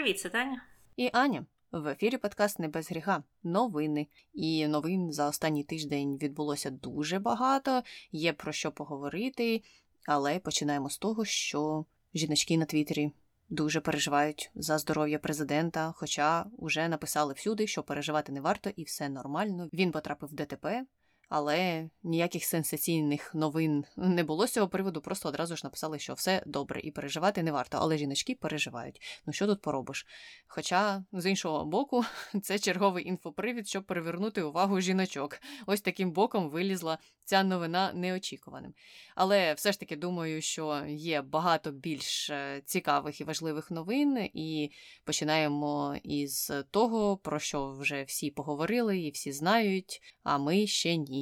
Привіт, це Таня. І Аня. В ефірі подкаст не без гріха. Новини. І новин за останній тиждень відбулося дуже багато, є про що поговорити, але починаємо з того, що жіночки на Твіттері дуже переживають за здоров'я президента, хоча вже написали всюди, що переживати не варто, і все нормально. Він потрапив в ДТП але ніяких сенсаційних новин не було з цього приводу. Просто одразу ж написали, що все добре і переживати не варто. Але жіночки переживають. Ну що тут поробиш? Хоча, з іншого боку, це черговий інфопривід, щоб привернути увагу жіночок. Ось таким боком вилізла ця новина неочікуваним. Але все ж таки думаю, що є багато більш е, цікавих і важливих новин, і починаємо із того, про що вже всі поговорили і всі знають, а ми ще ні.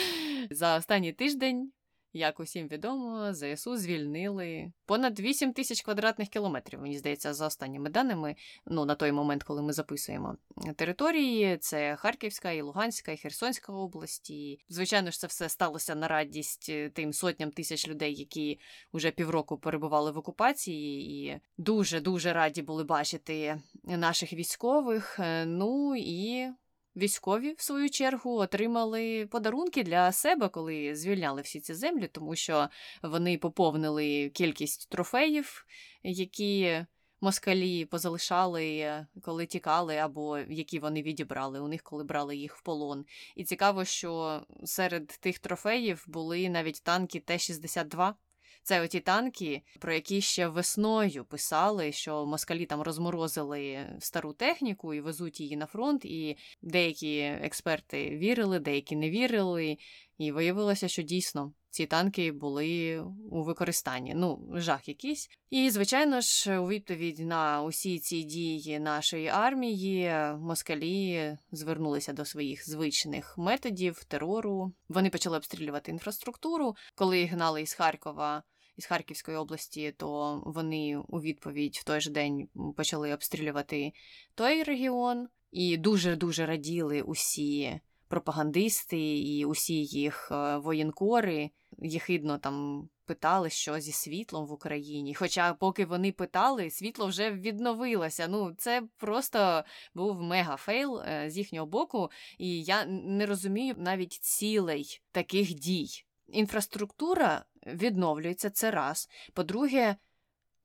За останній тиждень як усім відомо, ЗСУ звільнили понад 8 тисяч квадратних кілометрів. Мені здається, за останніми даними, ну на той момент, коли ми записуємо території, це Харківська, і Луганська, і Херсонська області. Звичайно ж, це все сталося на радість е, тим сотням тисяч людей, які вже півроку перебували в окупації, і дуже дуже раді були бачити наших військових. Е, ну і Військові, в свою чергу, отримали подарунки для себе, коли звільняли всі ці землі, тому що вони поповнили кількість трофеїв, які москалі позалишали, коли тікали, або які вони відібрали у них, коли брали їх в полон. І цікаво, що серед тих трофеїв були навіть танки Т-62. Це оті танки, про які ще весною писали, що москалі там розморозили стару техніку і везуть її на фронт. І деякі експерти вірили, деякі не вірили. І виявилося, що дійсно ці танки були у використанні. Ну, жах якийсь. І, звичайно ж, у відповідь на усі ці дії нашої армії москалі звернулися до своїх звичних методів терору. Вони почали обстрілювати інфраструктуру, коли гнали із Харкова із Харківської області, то вони у відповідь в той же день почали обстрілювати той регіон, і дуже дуже раділи усі пропагандисти і усі їх е, воєнкори. Єхидно там питали, що зі світлом в Україні. Хоча, поки вони питали, світло вже відновилося. Ну, це просто був мега-фейл е, з їхнього боку, і я не розумію навіть цілей таких дій. Інфраструктура відновлюється це раз. По-друге,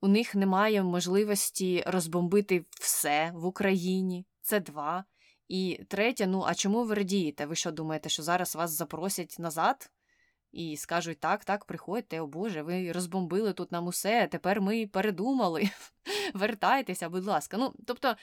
у них немає можливості розбомбити все в Україні. Це два. І третє, ну а чому ви радієте? Ви що думаєте, що зараз вас запросять назад? І скажуть, так, так, приходьте, о Боже, ви розбомбили тут нам усе, тепер ми передумали. Вертайтеся, будь ласка. Ну, Тобто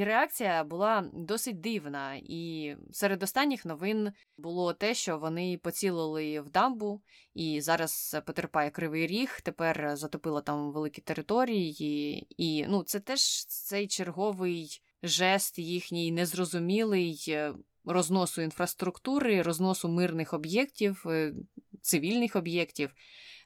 реакція була досить дивна, і серед останніх новин було те, що вони поцілили в дамбу, і зараз потерпає кривий ріг, тепер затопило там великі території, і ну, це теж цей черговий жест їхній незрозумілий. Розносу інфраструктури, розносу мирних об'єктів, е, цивільних об'єктів,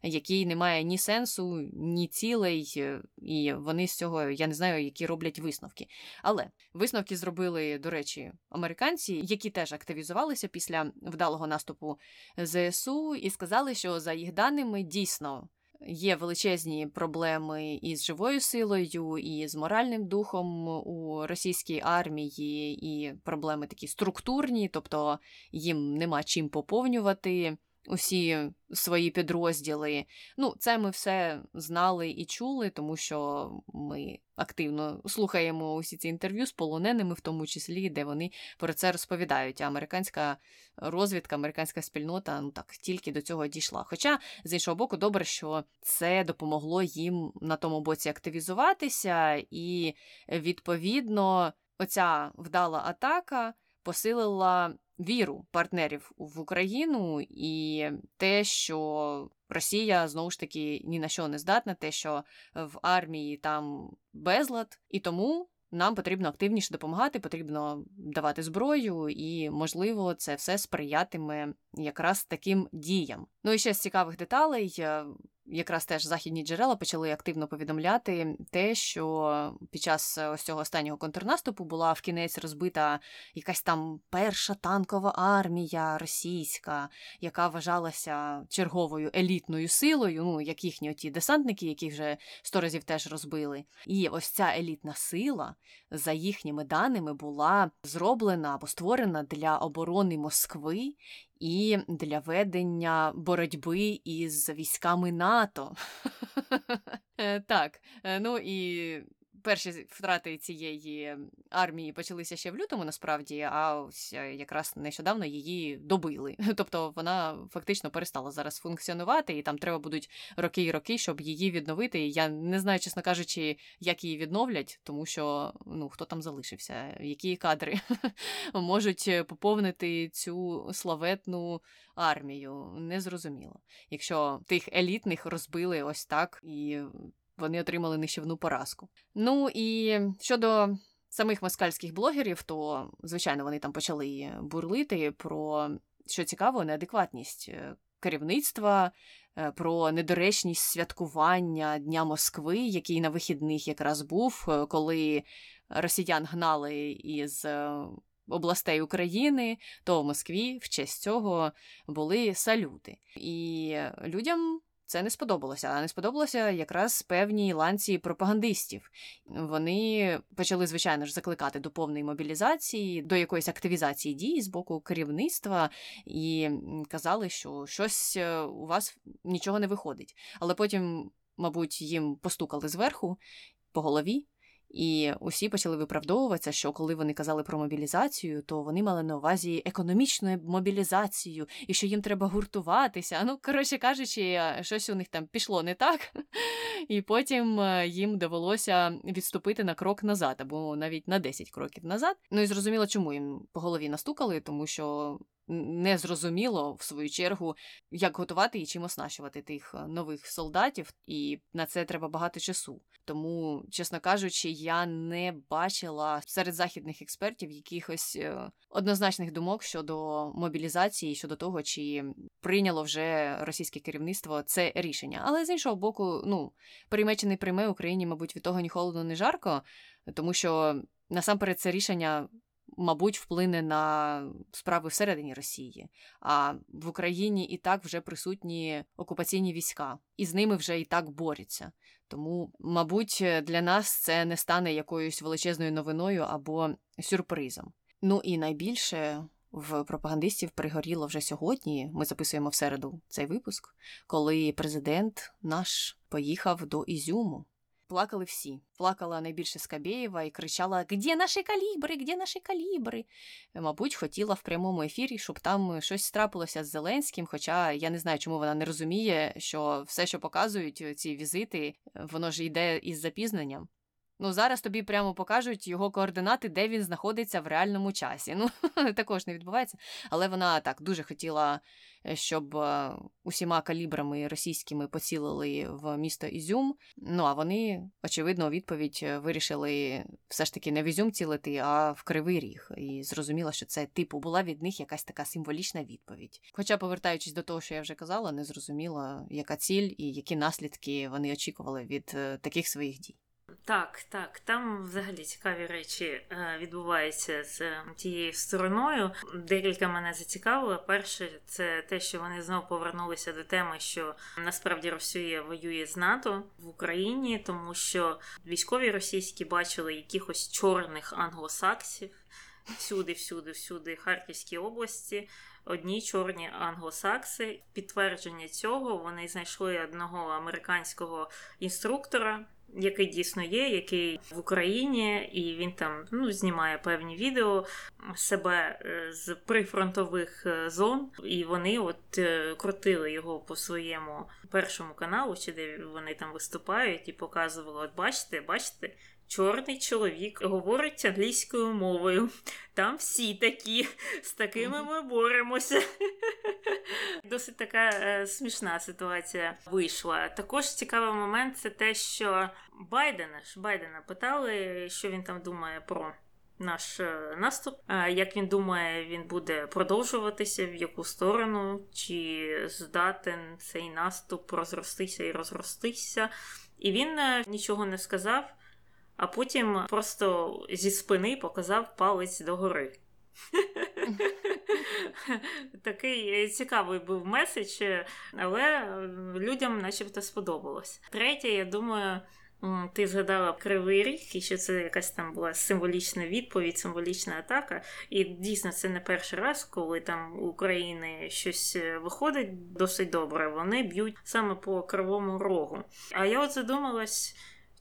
який не має ні сенсу, ні цілей, е, і вони з цього я не знаю, які роблять висновки. Але висновки зробили, до речі, американці, які теж активізувалися після вдалого наступу ЗСУ, і сказали, що за їх даними дійсно. Є величезні проблеми із живою силою, і з моральним духом у російській армії, і проблеми такі структурні, тобто їм нема чим поповнювати усі свої підрозділи. Ну, це ми все знали і чули, тому що ми активно слухаємо усі ці інтерв'ю з полоненими, в тому числі, де вони про це розповідають. Американська розвідка, американська спільнота ну так тільки до цього дійшла. Хоча, з іншого боку, добре, що це допомогло їм на тому боці активізуватися, і відповідно оця вдала атака посилила віру партнерів в Україну і те, що Росія знову ж таки ні на що не здатна, те, що в армії там безлад, і тому. Нам потрібно активніше допомагати, потрібно давати зброю, і, можливо, це все сприятиме якраз таким діям. Ну і ще з цікавих деталей якраз теж західні джерела почали активно повідомляти те, що під час ось цього останнього контрнаступу була в кінець розбита якась там перша танкова армія російська, яка вважалася черговою елітною силою, ну як їхні оті десантники, які вже сто разів теж розбили. І ось ця елітна сила, за їхніми даними, була зроблена або створена для оборони Москви і для ведення боротьби із військами НАТО. Е, так, е, ну і перші втрати цієї армії почалися ще в лютому, насправді, а ось е, якраз нещодавно її добили. Тобто вона фактично перестала зараз функціонувати, і там треба будуть роки і роки, щоб її відновити. Я не знаю, чесно кажучи, як її відновлять, тому що ну хто там залишився, які кадри можуть поповнити цю славетну армію. Незрозуміло. Якщо тих елітних розбили ось так і вони отримали нищівну поразку. Ну і щодо самих москальських блогерів, то звичайно вони там почали бурлити про що цікаво, неадекватність е, керівництва, е, про недоречність святкування Дня Москви, який на вихідних якраз був, е, коли росіян гнали із. Областей України, то в Москві в честь цього були салюти, і людям це не сподобалося, а не сподобалося якраз певній ланці пропагандистів. Вони почали, звичайно ж, закликати до повної мобілізації, до якоїсь активізації дій з боку керівництва і казали, що щось е, у вас нічого не виходить. Але потім, мабуть, їм постукали зверху по голові. І усі почали виправдовуватися, що коли вони казали про мобілізацію, то вони мали на увазі економічну мобілізацію і що їм треба гуртуватися. Ну, коротше кажучи, щось у них там пішло не так, і потім е, їм довелося відступити на крок назад, або навіть на 10 кроків назад. Ну і зрозуміло, чому їм по голові настукали, тому що не зрозуміло, в свою чергу, як готувати і чим оснащувати тих е, нових солдатів, і на це треба багато часу. Тому, чесно кажучи, я не бачила серед західних експертів якихось е, однозначних думок щодо мобілізації, щодо того, чи прийняло вже російське керівництво це рішення. Але з іншого боку, ну прийме чи не прийме Україні, мабуть, від того ні холодно, ні жарко, тому що насамперед це рішення мабуть, вплине на справи всередині Росії. А в Україні і так вже присутні окупаційні війська, і з ними вже і так борються. Тому, мабуть, для нас це не стане якоюсь величезною новиною або сюрпризом. Ну і найбільше. В пропагандистів пригоріло вже сьогодні. Ми записуємо в середу цей випуск, коли президент наш поїхав до Ізюму Плакали всі. Плакала найбільше Скабєєва і кричала: Где наші калібри? Где наші калібри? Мабуть, хотіла в прямому ефірі, щоб там щось трапилося з Зеленським. Хоча я не знаю, чому вона не розуміє, що все, що показують ці візити, воно ж йде із запізненням. Ну, зараз тобі прямо покажуть його координати, де він знаходиться в реальному часі. Ну, також не відбувається. Але вона так дуже хотіла, е, щоб е, усіма калібрами російськими поцілили в місто Ізюм. Ну а вони, очевидно, у відповідь е, вирішили все ж таки не в Ізюм цілити, а в Кривий Ріг. І зрозуміло, що це типу була від них якась така символічна відповідь. Хоча, повертаючись до того, що я вже казала, не зрозуміло, яка ціль і які наслідки вони очікували від таких своїх дій. Так, так, там взагалі цікаві речі е, відбуваються з е, тією стороною. Декілька мене зацікавило. Перше, це те, що вони знову повернулися до теми, що насправді Росія воює з НАТО в Україні, тому що військові російські бачили якихось чорних англосаксів всюди, всюди, всюди, Харківській області. Одні чорні англосакси. Підтвердження цього вони знайшли одного американського інструктора який дійсно є, який в Україні, і він там ну, знімає певні відео себе е, з прифронтових е, зон, і вони от е, крутили його по своєму першому каналу, чи де вони там виступають, і показували: от бачите, бачите, Чорний чоловік говорить англійською мовою. Там всі такі, з такими ми боремося. Досить така е, смішна ситуація вийшла. Також цікавий момент це те, що Байдена ж Байдена питали, що він там думає про наш е, наступ. Як він думає, він буде продовжуватися в яку сторону, чи здатен цей наступ розростися і розростися. І він е, нічого не сказав, а потім просто зі спини показав палець догори. Такий цікавий був меседж, але людям начебто сподобалось. Третє, я думаю, ти згадала Кривий Ріг, і що це якась там була символічна відповідь, символічна атака. І дійсно це не перший раз, коли там у України щось е, виходить досить добре. Вони б'ють саме по кривому рогу. А я от задумалась.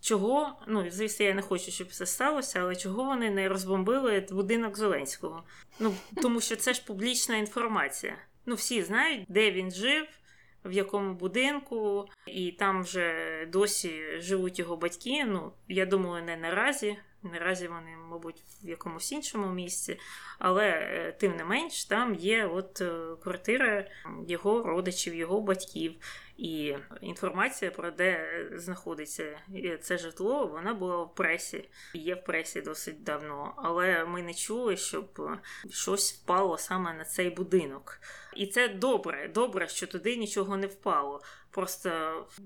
Чого, ну звісно, я не хочу, щоб це сталося, але чого вони не розбомбили будинок Зеленського? Ну тому що це ж публічна інформація. Ну всі знають, де він жив, в якому будинку, і там вже досі живуть його батьки. Ну, я думаю, не наразі. Наразі вони, мабуть, в якомусь іншому місці, але е, тим не менш, там є от е, квартира його родичів, його батьків. І інформація про де знаходиться це житло, вона була в пресі, є в пресі досить давно. Але ми не чули, щоб щось впало саме на цей будинок. І це добре, добре, що туди нічого не впало. Просто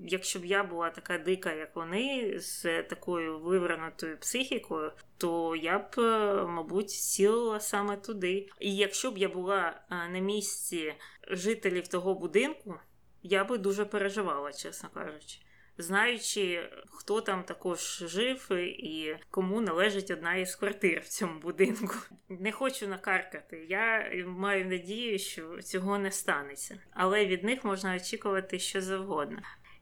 якщо б я була така дика, як вони, з такою вивернутою психікою, то я б, мабуть, сілила саме туди. І якщо б я була на місці жителів того будинку я би дуже переживала, чесно кажучи. Знаючи, хто там також жив і кому належить одна із квартир в цьому будинку. Не хочу накаркати. Я маю надію, що цього не станеться, але від них можна очікувати що завгодно.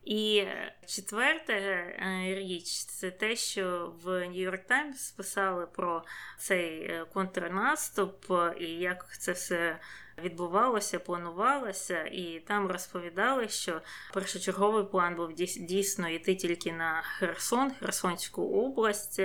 І четверта е, річ це те, що в York Times писали про цей е, контрнаступ і як це все відбувалося, планувалося, і там розповідали, що першочерговий план був дійсно йти тільки на Херсон, Херсонську область,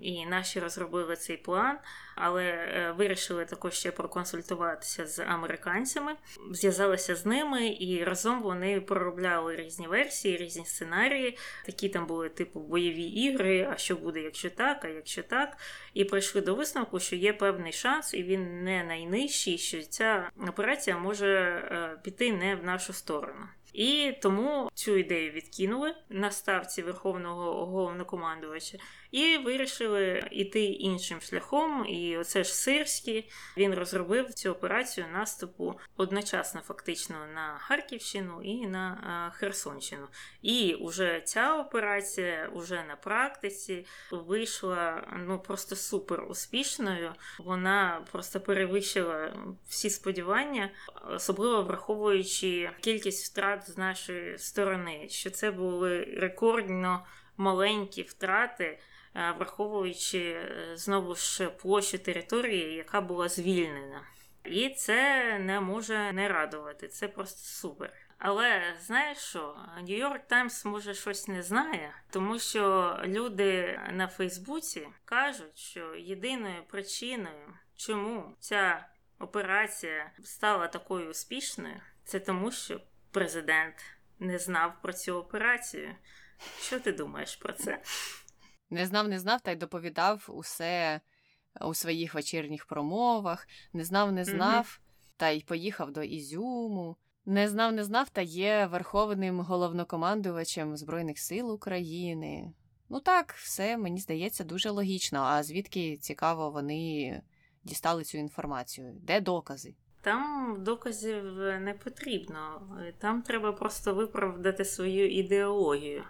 і наші розробили цей план але е, вирішили також ще проконсультуватися з американцями, зв'язалися з ними, і разом вони проробляли різні версії, різні сценарії. Такі там були типу бойові ігри. А що буде, якщо так, а якщо так, і прийшли до висновку, що є певний шанс, і він не найнижчий, що ця операція може е, піти не в нашу сторону. І тому цю ідею відкинули на ставці Верховного головнокомандувача і вирішили йти іншим шляхом. І оце ж Сирський він розробив цю операцію наступу одночасно, фактично на Харківщину і на Херсонщину. І уже ця операція уже на практиці вийшла ну просто супер успішною. Вона просто перевищила всі сподівання, особливо враховуючи кількість втрат з нашої сторони, що це були рекордно маленькі втрати. Е, враховуючи е, знову ж площу території, яка була звільнена. І це не може не радувати. Це просто супер. Але знаєш що, Нью-Йорк Таймс може щось не знає, тому що люди на Фейсбуці кажуть, що єдиною причиною, чому ця операція стала такою успішною, це тому, що президент не знав про цю операцію. Що ти думаєш про це? Не знав, не знав, та й доповідав усе у своїх вечірніх промовах, не знав, не знав, mm-hmm. та й поїхав до Ізюму. Не знав, не знав, та є верховним головнокомандувачем Збройних сил України. Ну так, все мені здається дуже логічно. А звідки цікаво вони дістали цю інформацію? Де докази? Там доказів не потрібно. Там треба просто виправдати свою ідеологію.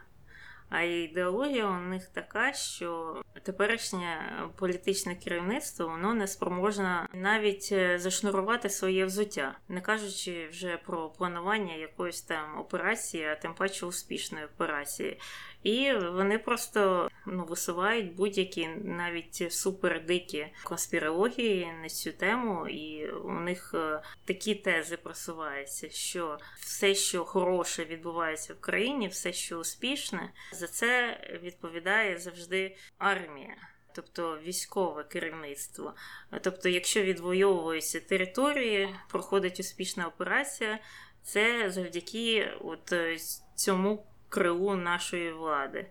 А ідеологія у них така, що теперішнє політичне керівництво воно не спроможне навіть е, зашнурувати своє взуття, не кажучи вже про планування якоїсь там операції, а тим паче успішної операції. І вони просто ну, висувають будь-які навіть супердикі конспірології на цю тему, і у них е, такі тези просуваються, що все, що хороше відбувається в країні, все, що успішне, за це відповідає завжди армія. Тобто військове керівництво. Тобто, якщо відвоюються території, проходить успішна операція, це завдяки от е, цьому крилу нашої влади.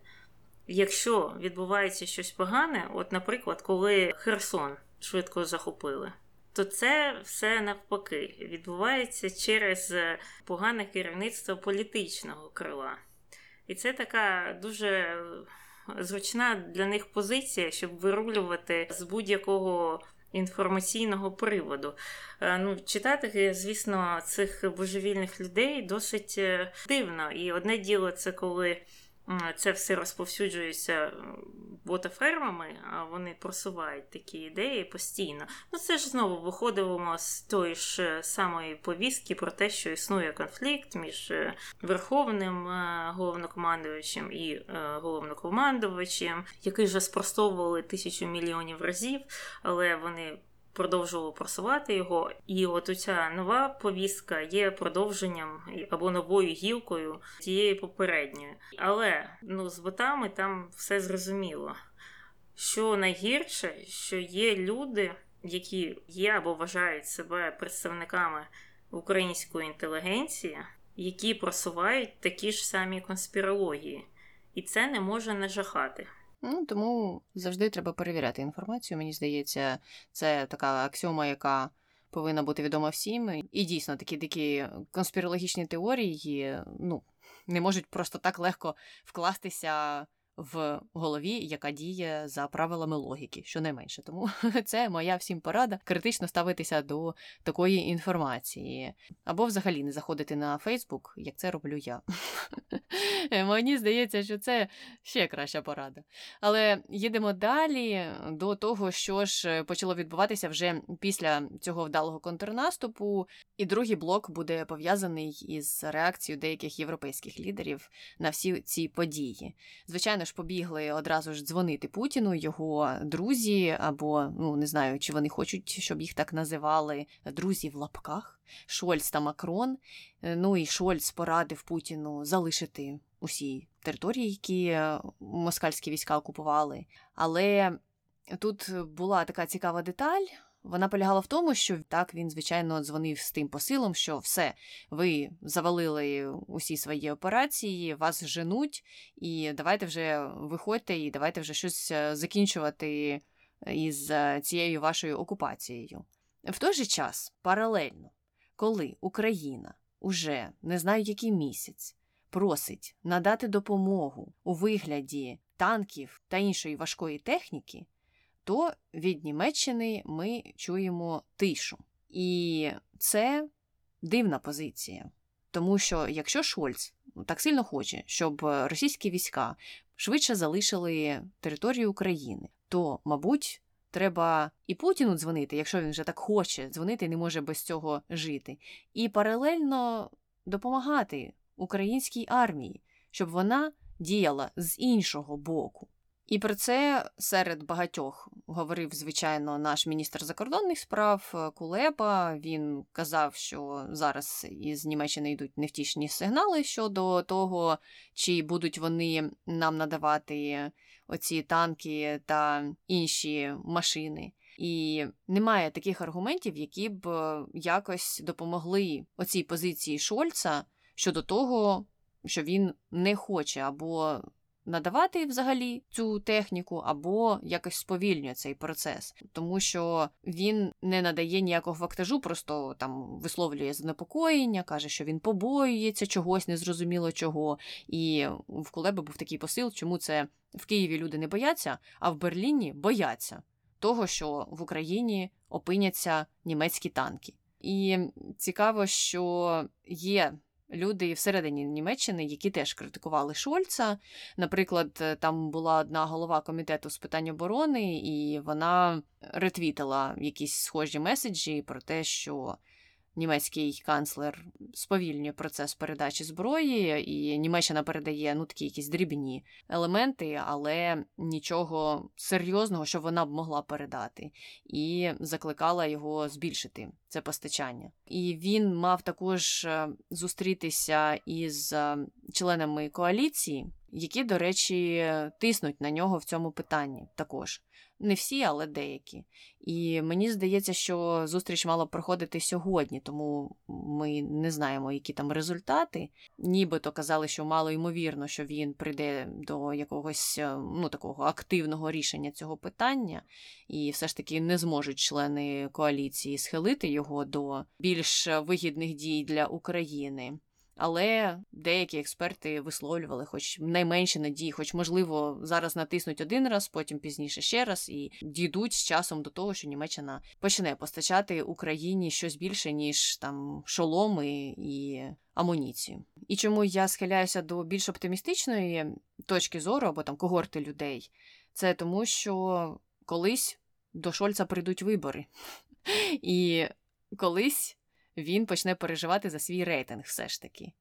якщо відбувається щось погане, от, наприклад, коли Херсон швидко захопили. То це все навпаки відбувається через е, погане керівництво політичного крила. І це така дуже зручна для них позиція, щоб вирулювати з будь-якого інформаційного приводу. Е, ну, Читати, звісно, цих божевільних людей досить е, дивно. І одне діло це коли це все розповсюджується ботафермами, а вони просувають такі ідеї постійно. Ну це ж знову виходимо з тої ж е, самої повістки про те, що існує конфлікт між е, верховним е, головнокомандувачем і головнокомандувачем, який вже спростовували тисячу мільйонів разів, але вони продовжувало просувати його. І от оця нова повістка є продовженням або новою гілкою тієї попередньої. Але ну, з ботами там все зрозуміло. Що найгірше, що є люди, які є або вважають себе представниками української інтелігенції, які просувають такі ж самі конспірології, і це не може не жахати. Ну, Тому завжди треба перевіряти інформацію. Мені здається, це така аксіома, яка повинна бути відома всім. І дійсно такі дикі конспірологічні теорії ну, не можуть просто так легко вкластися в голові, яка діє за правилами логіки, щонайменше. Тому це моя всім порада критично ставитися до такої інформації. Або взагалі не заходити на Фейсбук, як це роблю я. Мені здається, що це ще краща порада. Але їдемо далі до того, що ж почало відбуватися вже після цього вдалого контрнаступу. І другий блок буде пов'язаний із реакцією деяких європейських лідерів на всі ці події. Звичайно ж, побігли одразу ж дзвонити Путіну, його друзі, або ну не знаю, чи вони хочуть, щоб їх так називали, друзі в лапках, Шольц та Макрон. Е, ну і Шольц порадив Путіну залишити усі території, які е, москальські війська окупували. Але тут була така цікава деталь. Вона полягала в тому, що так він, звичайно, дзвонив з тим посилом, що все, ви завалили усі свої операції, вас женуть, і давайте вже виходьте, і давайте вже щось е, закінчувати із е, цією вашою окупацією. В той же час, паралельно, коли Україна уже не знаю який місяць просить надати допомогу у вигляді танків та іншої важкої техніки то від Німеччини ми чуємо тишу. І це дивна позиція. Тому що якщо Шольц так сильно хоче, щоб російські війська швидше залишили територію України, то, мабуть, треба і Путіну дзвонити, якщо він вже так хоче, дзвонити не може без цього жити, і паралельно допомагати українській армії, щоб вона діяла з іншого боку. І про це серед багатьох говорив, звичайно, наш міністр закордонних справ е, Кулеба. Він казав, що зараз із Німеччини йдуть невтішні сигнали щодо того, чи будуть вони нам надавати оці танки та інші машини. І немає таких аргументів, які б е, якось допомогли оцій позиції Шольца щодо того, що він не хоче або надавати взагалі цю техніку, або якось сповільнює цей процес, тому що він не надає ніякого фактажу, просто там висловлює занепокоєння, каже, що він побоюється чогось, незрозуміло чого. І в Кулеби був такий посил, чому це в Києві люди не бояться, а в Берліні бояться того, що в Україні опиняться німецькі танки. І цікаво, що є люди всередині Німеччини, які теж критикували Шольца. Наприклад, е, там була одна голова комітету з питань оборони, і вона ретвітила якісь схожі меседжі про те, що німецький канцлер сповільнює процес передачі зброї, і Німеччина передає ну такі якісь дрібні елементи, але нічого серйозного, що вона б могла передати, і закликала його збільшити це постачання. І він мав також е, зустрітися із е, членами коаліції які, до речі, тиснуть на нього в цьому питанні також. Не всі, але деякі. І мені здається, що зустріч мала проходити сьогодні, тому ми не знаємо, які там результати. Нібито казали, що мало ймовірно, що він прийде до якогось е, ну, такого активного рішення цього питання, і все ж таки не зможуть члени коаліції схилити його до більш вигідних дій для України. Але деякі експерти висловлювали, хоч найменше надії, хоч, можливо, зараз натиснуть один раз, потім пізніше ще раз, і дійдуть з часом до того, що Німеччина почне постачати Україні щось більше, ніж там шоломи і амуніцію. І чому я схиляюся до більш оптимістичної точки зору або там когорти людей, це тому, що колись до Шольца прийдуть вибори. І колись він почне переживати за свій рейтинг все ж таки.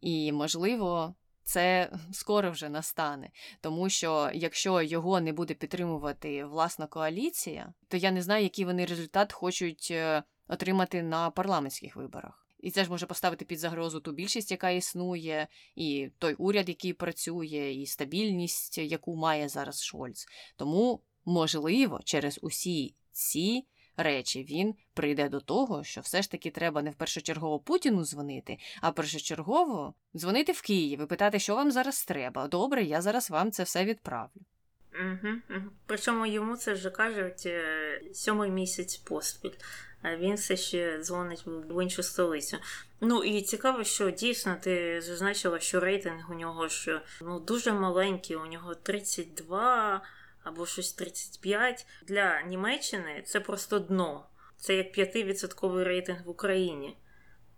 І, можливо, це скоро вже настане. Тому що якщо його не буде підтримувати власна коаліція, то я не знаю, який вони результат хочуть е, отримати на парламентських виборах. І це ж може поставити під загрозу ту більшість, яка існує, і той уряд, який працює, і стабільність, яку має зараз Шольц. Тому, можливо, через усі ці речі, він прийде до того, що все ж таки треба не в першочергово Путіну дзвонити, а першочергово дзвонити в Київ і питати, що вам зараз треба. Добре, я зараз вам це все відправлю. Угу, угу. Причому йому це вже кажуть е, сьомий місяць поспіль. А він все ще дзвонить в іншу столицю. Ну і цікаво, що дійсно ти зазначила, що рейтинг у нього ж ну дуже маленький, у нього 32 або щось 35. Для Німеччини це просто дно. Це як 5% рейтинг в Україні.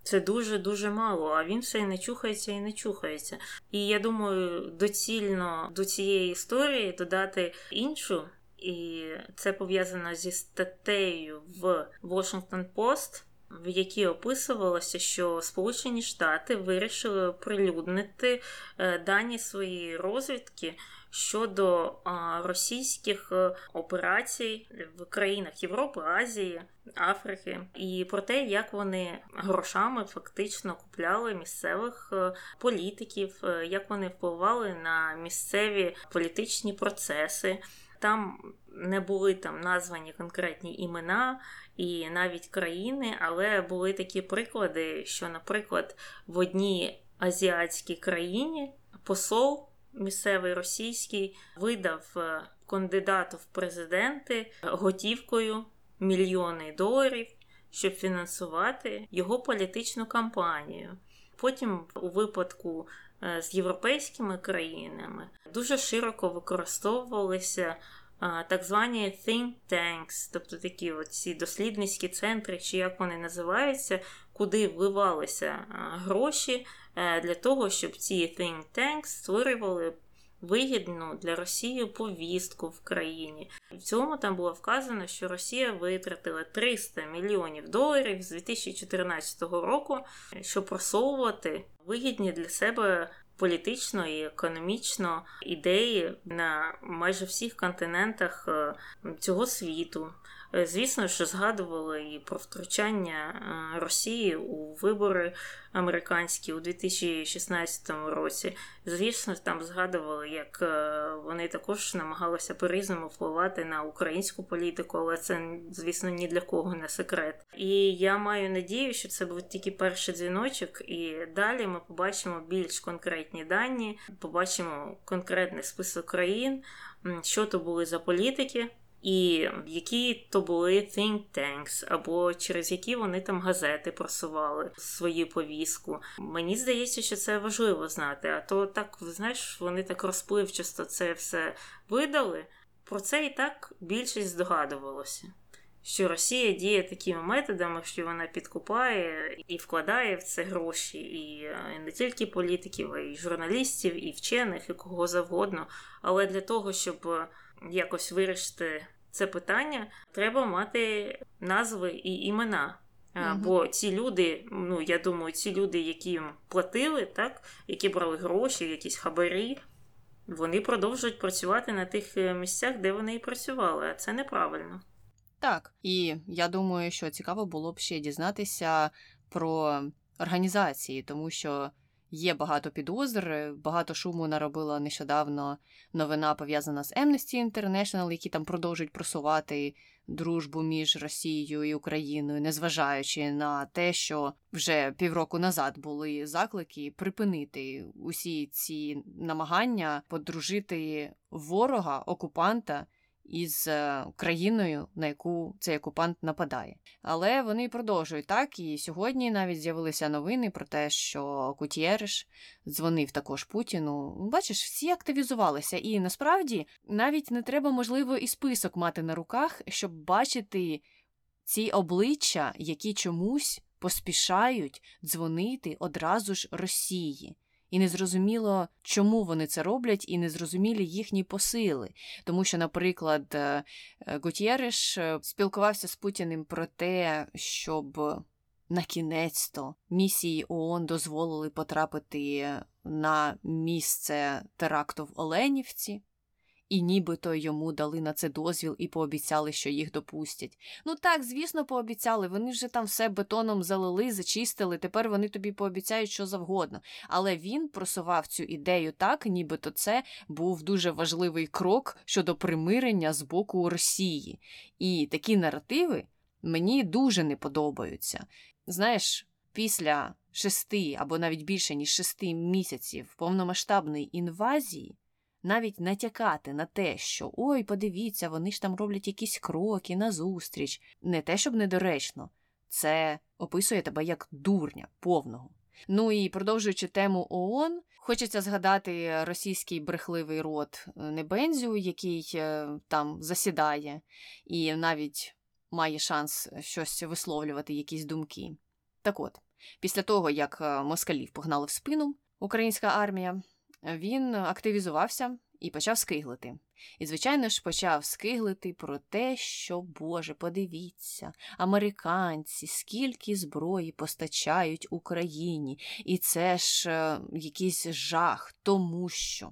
Це дуже-дуже мало, а він все і не чухається і не чухається. І я думаю, доцільно до цієї історії додати іншу, і це пов'язано зі статтею в Washington Post, в якій описувалося, що Сполучені Штати вирішили прилюднити е, дані своєї розвідки щодо російських е, операцій в країнах Європи, Азії, Африки, і про те, як вони грошами фактично купляли місцевих е, політиків, е, як вони впливали на місцеві політичні процеси. Там не були там названі конкретні імена і навіть країни, але були такі приклади, що, наприклад, в одній азіатській країні посол місцевий російський видав е, кандидату в президенти готівкою мільйони доларів, щоб фінансувати його політичну кампанію. Потім, у випадку е, з європейськими країнами, дуже широко використовувалися так звані think tanks, тобто такі ці дослідницькі центри, чи як вони називаються, куди вливалися гроші Е, для того, щоб ці think tanks створювали вигідну для Росії повістку в країні. В цьому там було вказано, що Росія витратила 300 мільйонів доларів з 2014 року, щоб просовувати вигідні для себе. Політично і економічно ідеї на майже всіх континентах е, цього світу. Е, звісно, що згадували і про втручання Росії у вибори американські у 2016 році. Звісно, там згадували, як е, вони також намагалися по-різному впливати на українську політику, але це, звісно, ні для кого не секрет. І я маю надію, що це був тільки перший дзвіночок, і далі ми побачимо більш конкретні дані, побачимо конкретний список країн, що то були за політики і які то були think tanks, або через які вони там газети просували свою повістку. Мені здається, що це важливо знати. А то так, знаєш, вони так розпливчасто це все видали. Про це і так більшість здогадувалося. Що Росія діє такими методами, що вона підкупає і вкладає в це гроші, і не тільки політиків, а й журналістів, і вчених, і кого завгодно. Але для того, щоб якось вирішити це питання, треба мати назви і імена. Угу. Бо ці люди, ну я думаю, ці люди, які їм платили, так, які брали гроші, якісь хабарі, вони продовжують працювати на тих е, місцях, де вони і працювали, а це неправильно. Так, і я думаю, що цікаво було б ще дізнатися про організації, тому що Є багато підозр, багато шуму наробила нещодавно новина пов'язана з Amnesty International, які там продовжують просувати дружбу між Росією і Україною, незважаючи на те, що вже півроку назад були заклики припинити усі ці намагання подружити ворога окупанта із е, країною, на яку цей окупант нападає. Але вони продовжують так. І сьогодні навіть з'явилися новини про те, що Кутєриш дзвонив також Путіну. Бачиш, всі активізувалися, і насправді навіть не треба, можливо, і список мати на руках, щоб бачити ці обличчя, які чомусь поспішають дзвонити одразу ж Росії. І незрозуміло, чому вони це роблять, і незрозумілі їхні посили. Тому що, наприклад, е, е, Гутєриш е, спілкувався з Путіним про те, щоб на кінець-то місії ООН дозволили потрапити на місце теракту в Оленівці і нібито йому дали на це дозвіл і пообіцяли, що їх допустять. Ну так, звісно, пообіцяли. Вони вже там все бетоном залили, зачистили. Тепер вони тобі пообіцяють що завгодно. Але він просував цю ідею так, нібито це був дуже важливий крок щодо примирення з боку Росії. І такі наративи мені дуже не подобаються. Знаєш, після шести або навіть більше ніж шести місяців повномасштабної інвазії навіть натякати на те, що ой, подивіться, вони ж там роблять якісь кроки назустріч, не те, щоб недоречно, це описує тебе як дурня повного. Ну і продовжуючи тему ООН, хочеться згадати російський брехливий рот е, Небензю, який е, там засідає, і навіть має шанс щось висловлювати, якісь думки. Так от, після того, як е, москалів погнали в спину, українська армія він активізувався і почав скиглити. І, звичайно ж, почав скиглити про те, що, Боже, подивіться, американці, скільки зброї постачають Україні, і це ж е, якийсь жах, тому що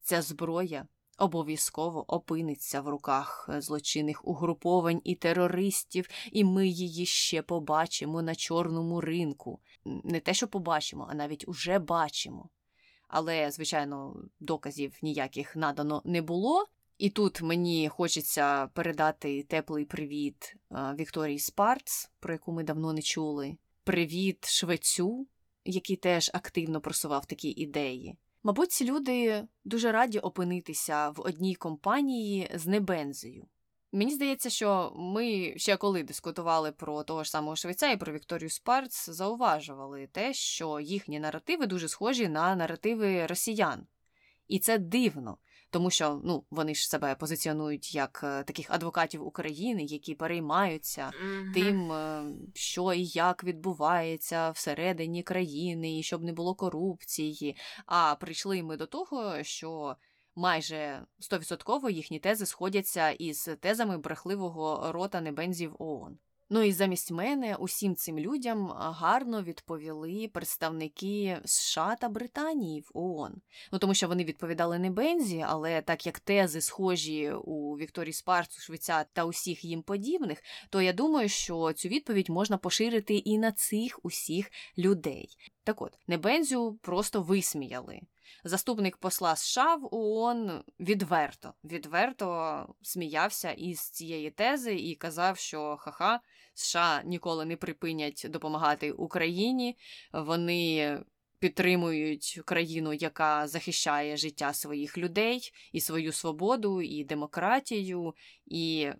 ця зброя. Обов'язково опиниться в руках злочинних угруповань і терористів, і ми її ще побачимо на чорному ринку. Не те, що побачимо, а навіть уже бачимо але, звичайно, доказів ніяких надано не було. І тут мені хочеться передати теплий привіт Вікторії Спарц, про яку ми давно не чули. Привіт Швецю, який теж активно просував такі ідеї. Мабуть, ці люди дуже раді опинитися в одній компанії з небензою. Мені здається, що ми ще коли дискутували про того ж самого Швейця і про Вікторію Спарц, зауважували те, що їхні наративи дуже схожі на наративи росіян. І це дивно, тому що ну, вони ж себе позиціонують як е, таких адвокатів України, які переймаються mm-hmm. тим, е, що і як відбувається всередині країни, і щоб не було корупції. А прийшли ми до того, що майже стовідсотково їхні тези сходяться із тезами брехливого рота небензів ООН. Ну і замість мене усім цим людям гарно відповіли представники США та Британії в ООН. Ну тому що вони відповідали не Бензі, але так як тези схожі у Вікторії Спарцу, Швейця та усіх їм подібних, то я думаю, що цю відповідь можна поширити і на цих усіх людей. Так от, Небензю просто висміяли. Заступник посла США в ООН відверто відверто сміявся із цієї тези і казав, що ха-ха, США ніколи не припинять допомагати Україні. Вони підтримують країну, яка захищає життя своїх людей і свою свободу, і демократію. і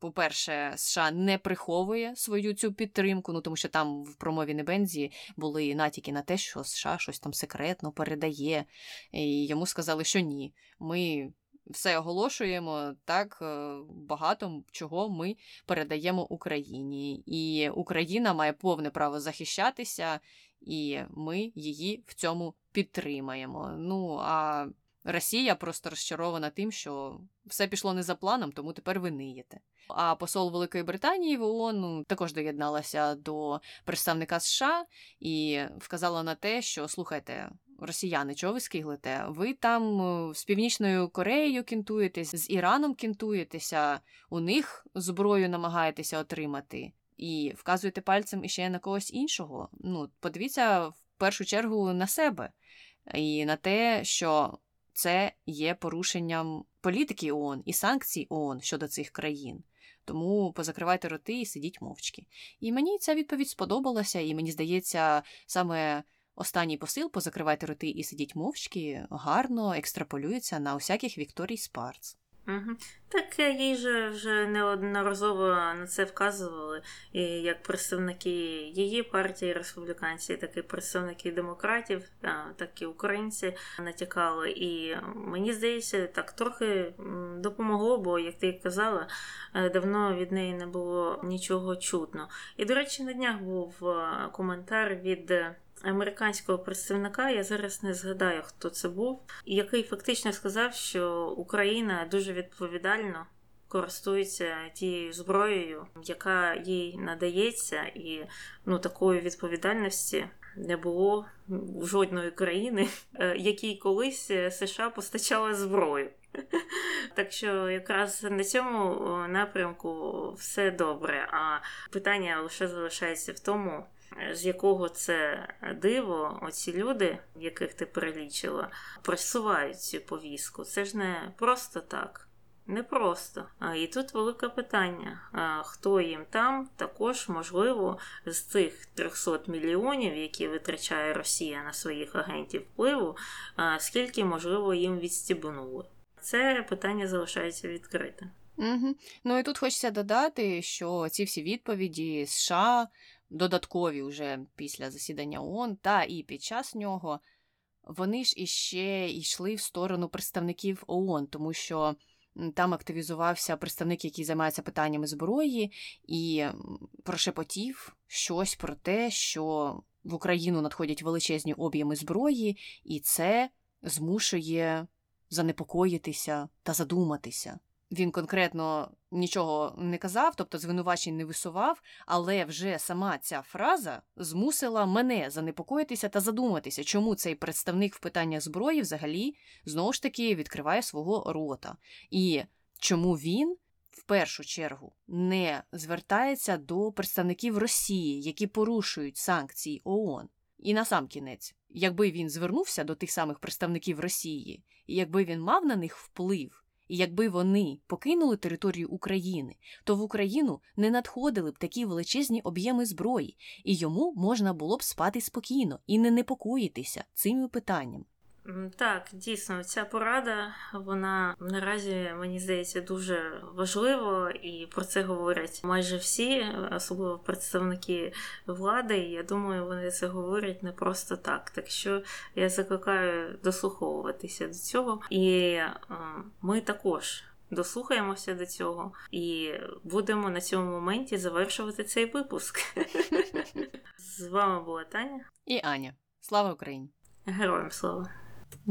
по-перше, США не приховує свою цю підтримку, ну тому що там в промові Небензі були натяки на те, що США щось там секретно передає. І йому сказали, що ні. Ми все оголошуємо так е, багато чого ми передаємо Україні. І Україна має повне право захищатися, і ми її в цьому підтримаємо. Ну а Росія просто розчарована тим, що все пішло не за планом, тому тепер ви ниєте. А посол Великої Британії в ООН ну, також доєдналася до представника США і вказала на те, що слухайте. Росіяни, чого ви скиглите? Ви там е, з Північною Кореєю кінтуєтесь, з Іраном кінтуєтеся, у них зброю намагаєтеся отримати, і вказуєте пальцем іще на когось іншого. Ну, подивіться в першу чергу на себе і на те, що це є порушенням політики ООН і санкцій ООН щодо цих країн. Тому позакривайте роти і сидіть мовчки. І мені ця відповідь сподобалася, і мені здається, саме останній посил позакривайте роти і сидіть мовчки гарно екстраполюється на усяких Вікторій Спарц. Так е, їй же вже неодноразово на це вказували, і як представники її партії республіканці, так і представники демократів, так і українці натякали. І мені здається, так трохи допомогло, бо, як ти казала, е, давно від неї не було нічого чутно. І, до речі, на днях був е, коментар від американського представника, я зараз не згадаю, хто це був, який фактично сказав, що Україна дуже відповідально користується тією зброєю, яка їй надається, і ну такої відповідальності. Не було жодної країни, е, якій колись США постачала зброю. Так що якраз на цьому напрямку все добре. А питання лише залишається в тому, з якого це диво, оці люди, яких ти перелічила, просувають цю повістку. Це ж не просто так. Не просто. І тут велике питання: хто їм там також, можливо, з цих 300 мільйонів, які витрачає Росія на своїх агентів впливу, скільки, можливо, їм відстібнули. Це питання залишається відкритим. Угу. Ну і тут хочеться додати, що ці всі відповіді США додаткові вже після засідання ООН, та і під час нього, вони ж іще йшли в сторону представників ООН, тому що там активізувався представник, який займається питаннями зброї, і прошепотів щось про те, що в Україну надходять величезні об'єми зброї, і це змушує занепокоїтися та задуматися. Він конкретно нічого не казав, тобто звинувачень не висував, але вже сама ця фраза змусила мене занепокоїтися та задуматися, чому цей представник в питаннях зброї взагалі знову ж таки відкриває свого рота, і чому він в першу чергу не звертається до представників Росії, які порушують санкції ООН. І на сам кінець, якби він звернувся до тих самих представників Росії, і якби він мав на них вплив. І якби вони покинули територію України, то в Україну не надходили б такі величезні об'єми зброї, і йому можна було б спати спокійно і не непокоїтися цими питаннями. Так, дійсно, ця порада, вона наразі мені здається дуже важливо, і про це говорять майже всі, особливо представники влади. І Я думаю, вони це говорять не просто так. Так що я закликаю дослуховуватися до цього, і ми також. Дослухаємося до цього і будемо на цьому моменті завершувати цей випуск. З вами була Таня і Аня. Слава Україні! Героям слава!